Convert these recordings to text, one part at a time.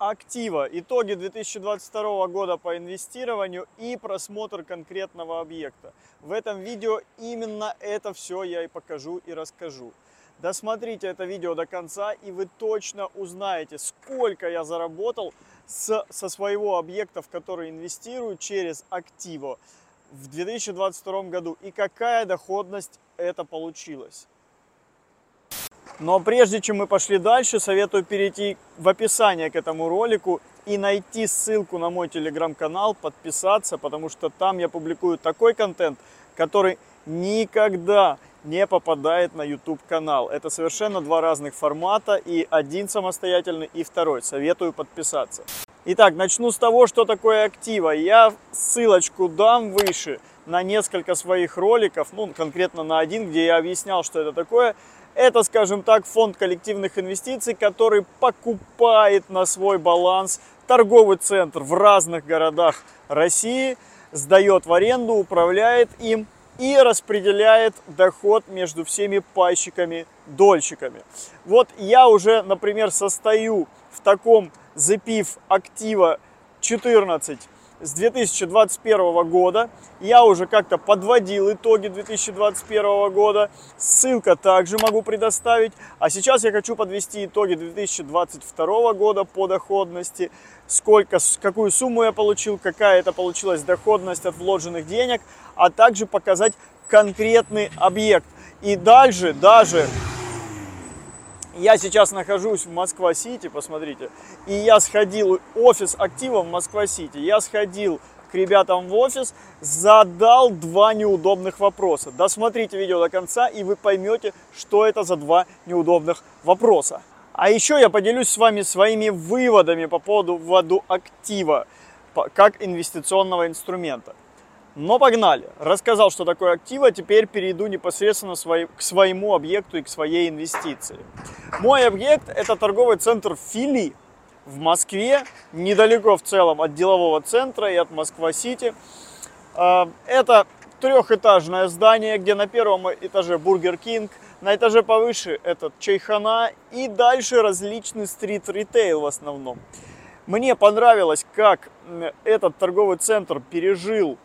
актива, итоги 2022 года по инвестированию и просмотр конкретного объекта. В этом видео именно это все я и покажу и расскажу. Досмотрите это видео до конца, и вы точно узнаете, сколько я заработал с, со своего объекта, в который инвестирую через активо в 2022 году и какая доходность это получилась. Но прежде чем мы пошли дальше, советую перейти в описание к этому ролику и найти ссылку на мой телеграм-канал, подписаться, потому что там я публикую такой контент, который никогда не попадает на YouTube канал. Это совершенно два разных формата, и один самостоятельный, и второй. Советую подписаться. Итак, начну с того, что такое актива. Я ссылочку дам выше на несколько своих роликов, ну, конкретно на один, где я объяснял, что это такое. Это, скажем так, фонд коллективных инвестиций, который покупает на свой баланс торговый центр в разных городах России, сдает в аренду, управляет им и распределяет доход между всеми пайщиками, дольщиками. Вот я уже, например, состою в таком запив актива 14 с 2021 года. Я уже как-то подводил итоги 2021 года. Ссылка также могу предоставить. А сейчас я хочу подвести итоги 2022 года по доходности. Сколько, какую сумму я получил, какая это получилась доходность от вложенных денег. А также показать конкретный объект. И дальше даже я сейчас нахожусь в Москва-Сити, посмотрите, и я сходил, офис актива в Москва-Сити, я сходил к ребятам в офис, задал два неудобных вопроса. Досмотрите видео до конца, и вы поймете, что это за два неудобных вопроса. А еще я поделюсь с вами своими выводами по поводу актива как инвестиционного инструмента. Но погнали. Рассказал, что такое актива, теперь перейду непосредственно к своему объекту и к своей инвестиции. Мой объект это торговый центр Фили в Москве, недалеко в целом от делового центра и от Москва-Сити. А, это трехэтажное здание, где на первом этаже Бургер Кинг, на этаже повыше этот Чайхана и дальше различный стрит-ритейл в основном. Мне понравилось, как этот торговый центр пережил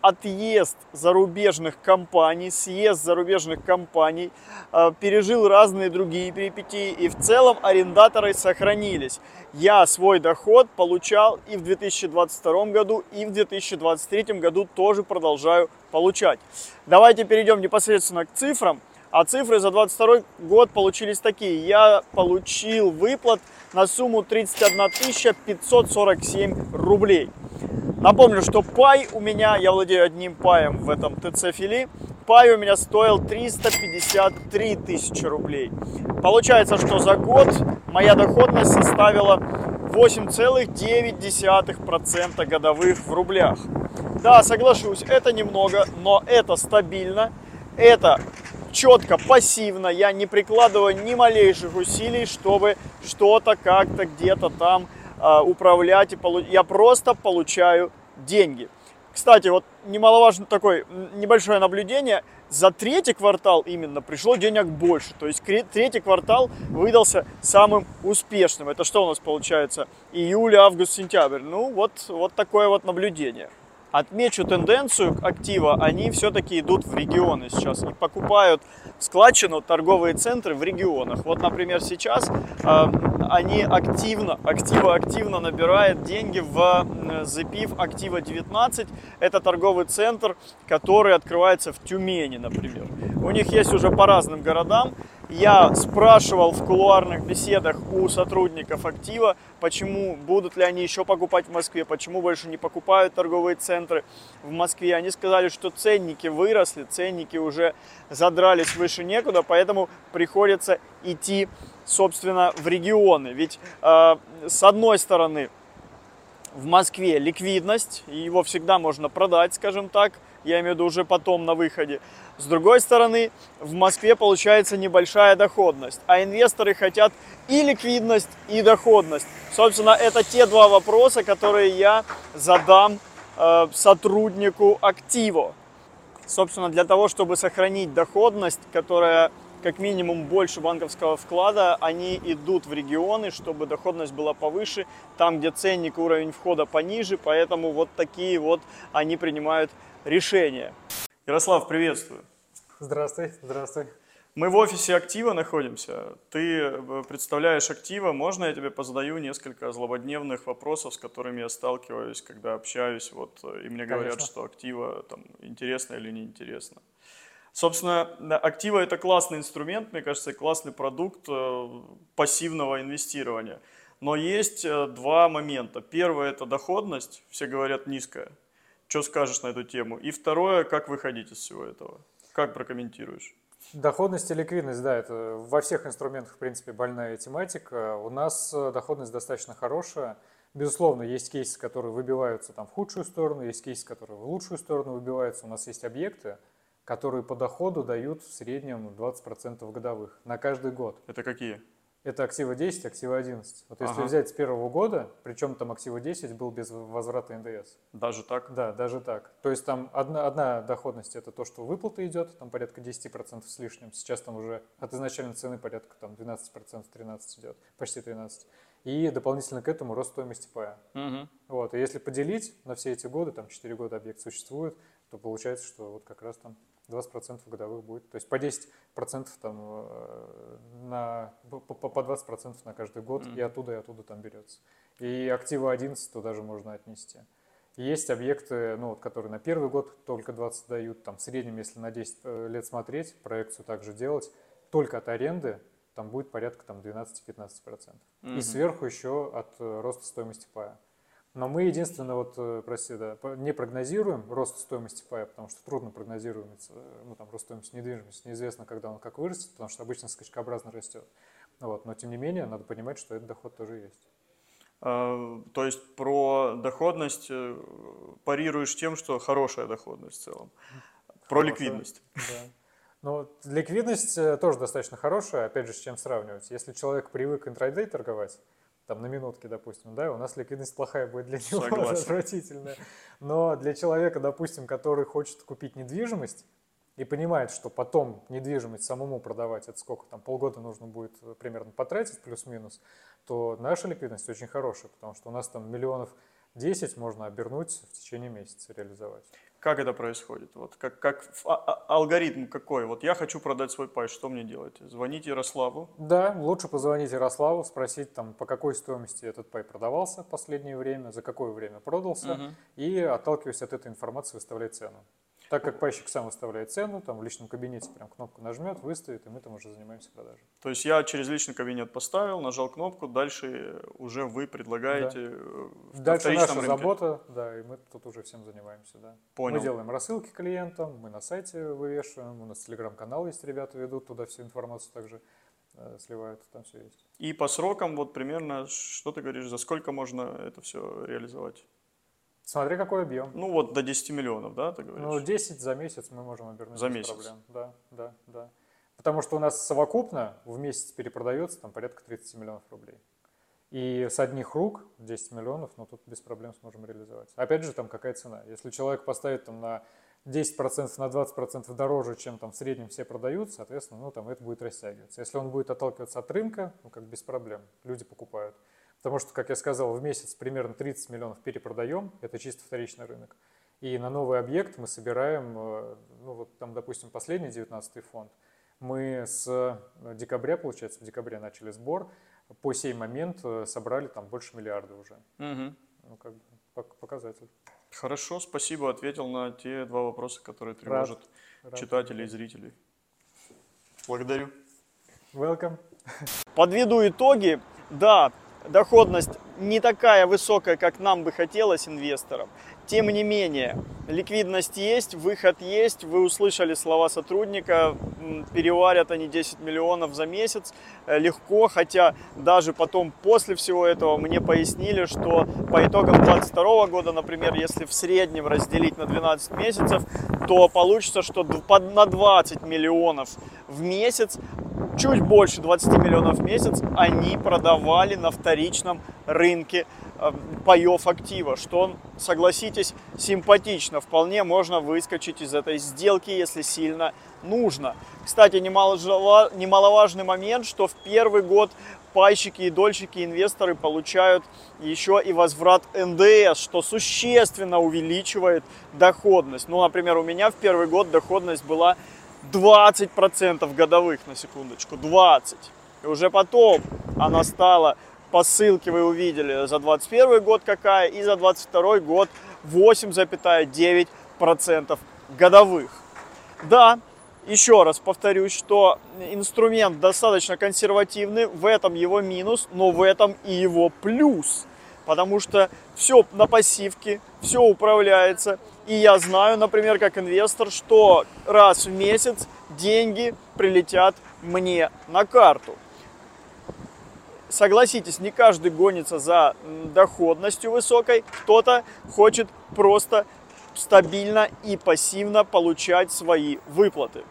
отъезд зарубежных компаний, съезд зарубежных компаний, э, пережил разные другие перипетии, и в целом арендаторы сохранились. Я свой доход получал и в 2022 году, и в 2023 году тоже продолжаю получать. Давайте перейдем непосредственно к цифрам. А цифры за 2022 год получились такие. Я получил выплат на сумму 31 547 рублей. Напомню, что пай у меня, я владею одним паем в этом ТЦ Фили, пай у меня стоил 353 тысячи рублей. Получается, что за год моя доходность составила 8,9% годовых в рублях. Да, соглашусь, это немного, но это стабильно, это четко, пассивно, я не прикладываю ни малейших усилий, чтобы что-то как-то где-то там управлять. И полу... Я просто получаю деньги. Кстати, вот немаловажно такое небольшое наблюдение. За третий квартал именно пришло денег больше. То есть третий квартал выдался самым успешным. Это что у нас получается? Июль, август, сентябрь. Ну, вот, вот такое вот наблюдение. Отмечу тенденцию актива, они все-таки идут в регионы сейчас и покупают складчину торговые центры в регионах. Вот, например, сейчас э, они активно, актива активно набирают деньги в запив актива 19. Это торговый центр, который открывается в Тюмени, например. У них есть уже по разным городам. Я спрашивал в кулуарных беседах у сотрудников актива, почему будут ли они еще покупать в Москве, почему больше не покупают торговые центры в Москве. Они сказали, что ценники выросли, ценники уже задрались выше некуда, поэтому приходится идти, собственно, в регионы. Ведь э, с одной стороны в Москве ликвидность, его всегда можно продать, скажем так, я имею в виду уже потом на выходе. С другой стороны, в Москве получается небольшая доходность, а инвесторы хотят и ликвидность, и доходность. Собственно, это те два вопроса, которые я задам э, сотруднику актива. Собственно, для того, чтобы сохранить доходность, которая как минимум больше банковского вклада, они идут в регионы, чтобы доходность была повыше, там, где ценник и уровень входа пониже, поэтому вот такие вот они принимают решения. Ярослав, приветствую. Здравствуй, здравствуй. Мы в офисе Актива находимся. Ты э, представляешь Актива. Можно я тебе позадаю несколько злободневных вопросов, с которыми я сталкиваюсь, когда общаюсь, вот, э, и мне говорят, Конечно. что Актива там интересно или неинтересно. Собственно, да, Актива это классный инструмент, мне кажется, классный продукт э, пассивного инвестирования. Но есть э, два момента. Первое это доходность, все говорят низкая. Что скажешь на эту тему? И второе, как выходить из всего этого? Как прокомментируешь? Доходность и ликвидность, да, это во всех инструментах, в принципе, больная тематика. У нас э, доходность достаточно хорошая. Безусловно, есть кейсы, которые выбиваются там в худшую сторону, есть кейсы, которые в лучшую сторону выбиваются. У нас есть объекты, которые по доходу дают в среднем 20% годовых на каждый год. Это какие? Это актива 10, актива 11. Вот если Ага. взять с первого года, причем там актива 10 был без возврата НДС. Даже так? Да, даже так. То есть там одна, одна доходность это то, что выплата идет, там порядка 10% с лишним. Сейчас там уже от изначальной цены порядка там 12%, 13 идет, почти 13. И дополнительно к этому рост стоимости пая. Мгм. Вот. И если поделить на все эти годы, там 4 года объект существует, то получается, что вот как раз там 20% годовых будет. То есть по 10% там э, на, по, по по 20% на каждый год Мгм. и оттуда, и оттуда там берется. И активы 11 туда же можно отнести. Есть объекты, ну, вот, которые на первый год только 20 дают, там в среднем, если на 10 э, лет смотреть, проекцию также делать, только от аренды там будет порядка там 12-15%. Мгм. И сверху еще от э, роста стоимости пая. Но мы единственное, вот, э, прости, да, не прогнозируем рост стоимости пая, потому что трудно прогнозировать, э, ну, там, рост стоимости недвижимости, неизвестно, когда он как вырастет, потому что обычно скачкообразно растет. Вот, но тем не менее, надо понимать, что этот доход тоже есть. А, То есть про доходность э, парируешь тем, что хорошая доходность в целом. Про Хорошая. ликвидность. Да. Но ликвидность тоже достаточно хорошая, опять же, с чем сравнивать. Если человек привык интрайдей торговать, там на минутке, допустим, да, у нас ликвидность плохая будет для него, Согласен. отвратительная. Но для человека, допустим, который хочет купить недвижимость и понимает, что потом недвижимость самому продавать, это сколько там, полгода нужно будет э, примерно потратить, плюс-минус, то наша ликвидность очень хорошая, потому что у нас там миллионов 10 можно обернуть в течение месяца реализовать. Как это происходит? Вот как, как а- а- алгоритм какой? Вот я хочу продать свой пай, что мне делать? Звонить Ярославу. Да, лучше позвонить Ярославу, спросить, там, по какой стоимости этот пай продавался в последнее время, за какое время продался, Мгм. и, отталкиваясь от этой информации, выставлять цену. Так как пайщик сам выставляет цену, там в личном кабинете прям кнопку нажмет, выставит, и мы там уже занимаемся продажей. То есть я через личный кабинет поставил, нажал кнопку, дальше уже вы предлагаете э, в- Дальше наша рынке. забота, да, и мы тут уже всем занимаемся, да. Понял. Мы делаем рассылки клиентам, мы на сайте вывешиваем, у нас телеграм-канал есть, ребята ведут, туда всю информацию также э, сливают, там все есть. И по срокам вот примерно, что ты говоришь, за сколько можно это все реализовать? Смотри, какой объем. Ну вот до 10 миллионов, да, ты говоришь? Ну, 10 за месяц мы можем обернуть За без месяц? проблем. Да, да, да. Потому что у нас совокупно в месяц перепродается там порядка 30 миллионов рублей. И с одних рук 10 миллионов, ну тут без проблем сможем реализовать. Опять же, там какая цена. Если человек поставит там на 10% на 20% дороже, чем там в среднем все продают, соответственно, ну там это будет растягиваться. Если он будет отталкиваться от рынка, ну как без проблем, люди покупают. Потому что, как я сказал, в месяц примерно 30 миллионов перепродаем, это чисто вторичный рынок. И на новый объект мы собираем, э, ну вот там, допустим, последний 19 фонд, мы с декабря, получается, в декабре начали сбор, по сей момент э, собрали там больше миллиарда уже. Мгм. Ну, как бы пок- показатель. Хорошо, спасибо, ответил на те два вопроса, которые тревожат Рад. читателей и зрителей. Благодарю. Welcome. Подведу итоги. Да, доходность не такая высокая, как нам бы хотелось инвесторам. Тем не менее, ликвидность есть, выход есть. Вы услышали слова сотрудника, переварят они 10 миллионов за месяц э, легко, хотя даже потом после всего этого мне пояснили, что по итогам 2022 года, например, если в среднем разделить на 12 месяцев, то получится, что на 20 миллионов в месяц чуть больше 20 миллионов в месяц они продавали на вторичном рынке э, паев актива, что, согласитесь, симпатично. Вполне можно выскочить из этой сделки, если сильно нужно. Кстати, немаловажный момент, что в первый год пайщики и дольщики, инвесторы получают еще и возврат НДС, что существенно увеличивает доходность. Ну, например, у меня в первый год доходность была 20% годовых, на секундочку, 20. И уже потом она стала, по ссылке вы увидели, за 21 год какая, и за 22 год 8,9% годовых. Да, еще раз повторюсь, что инструмент достаточно консервативный, в этом его минус, но в этом и его плюс. Потому что все на пассивке, все управляется. И я знаю, например, как инвестор, что раз в месяц деньги прилетят мне на карту. Согласитесь, не каждый гонится за доходностью высокой, кто-то хочет просто стабильно и пассивно получать свои выплаты.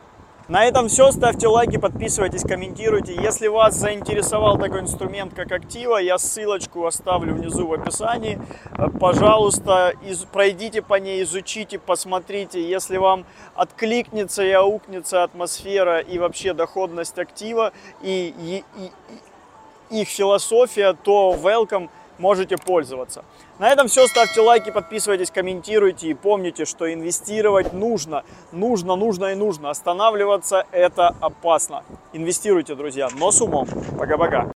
На этом все. Ставьте лайки, подписывайтесь, комментируйте. Если вас заинтересовал такой инструмент, как Актива, я ссылочку оставлю внизу в описании. Э, Пожалуйста, из- пройдите по ней, изучите, посмотрите. Если вам откликнется и аукнется атмосфера и вообще доходность актива и, и- и- их философия, то welcome, можете пользоваться. На этом все. Ставьте лайки, подписывайтесь, комментируйте и помните, что инвестировать нужно. Нужно, нужно и нужно. Останавливаться это опасно. Инвестируйте, друзья, но с умом. Пока-пока.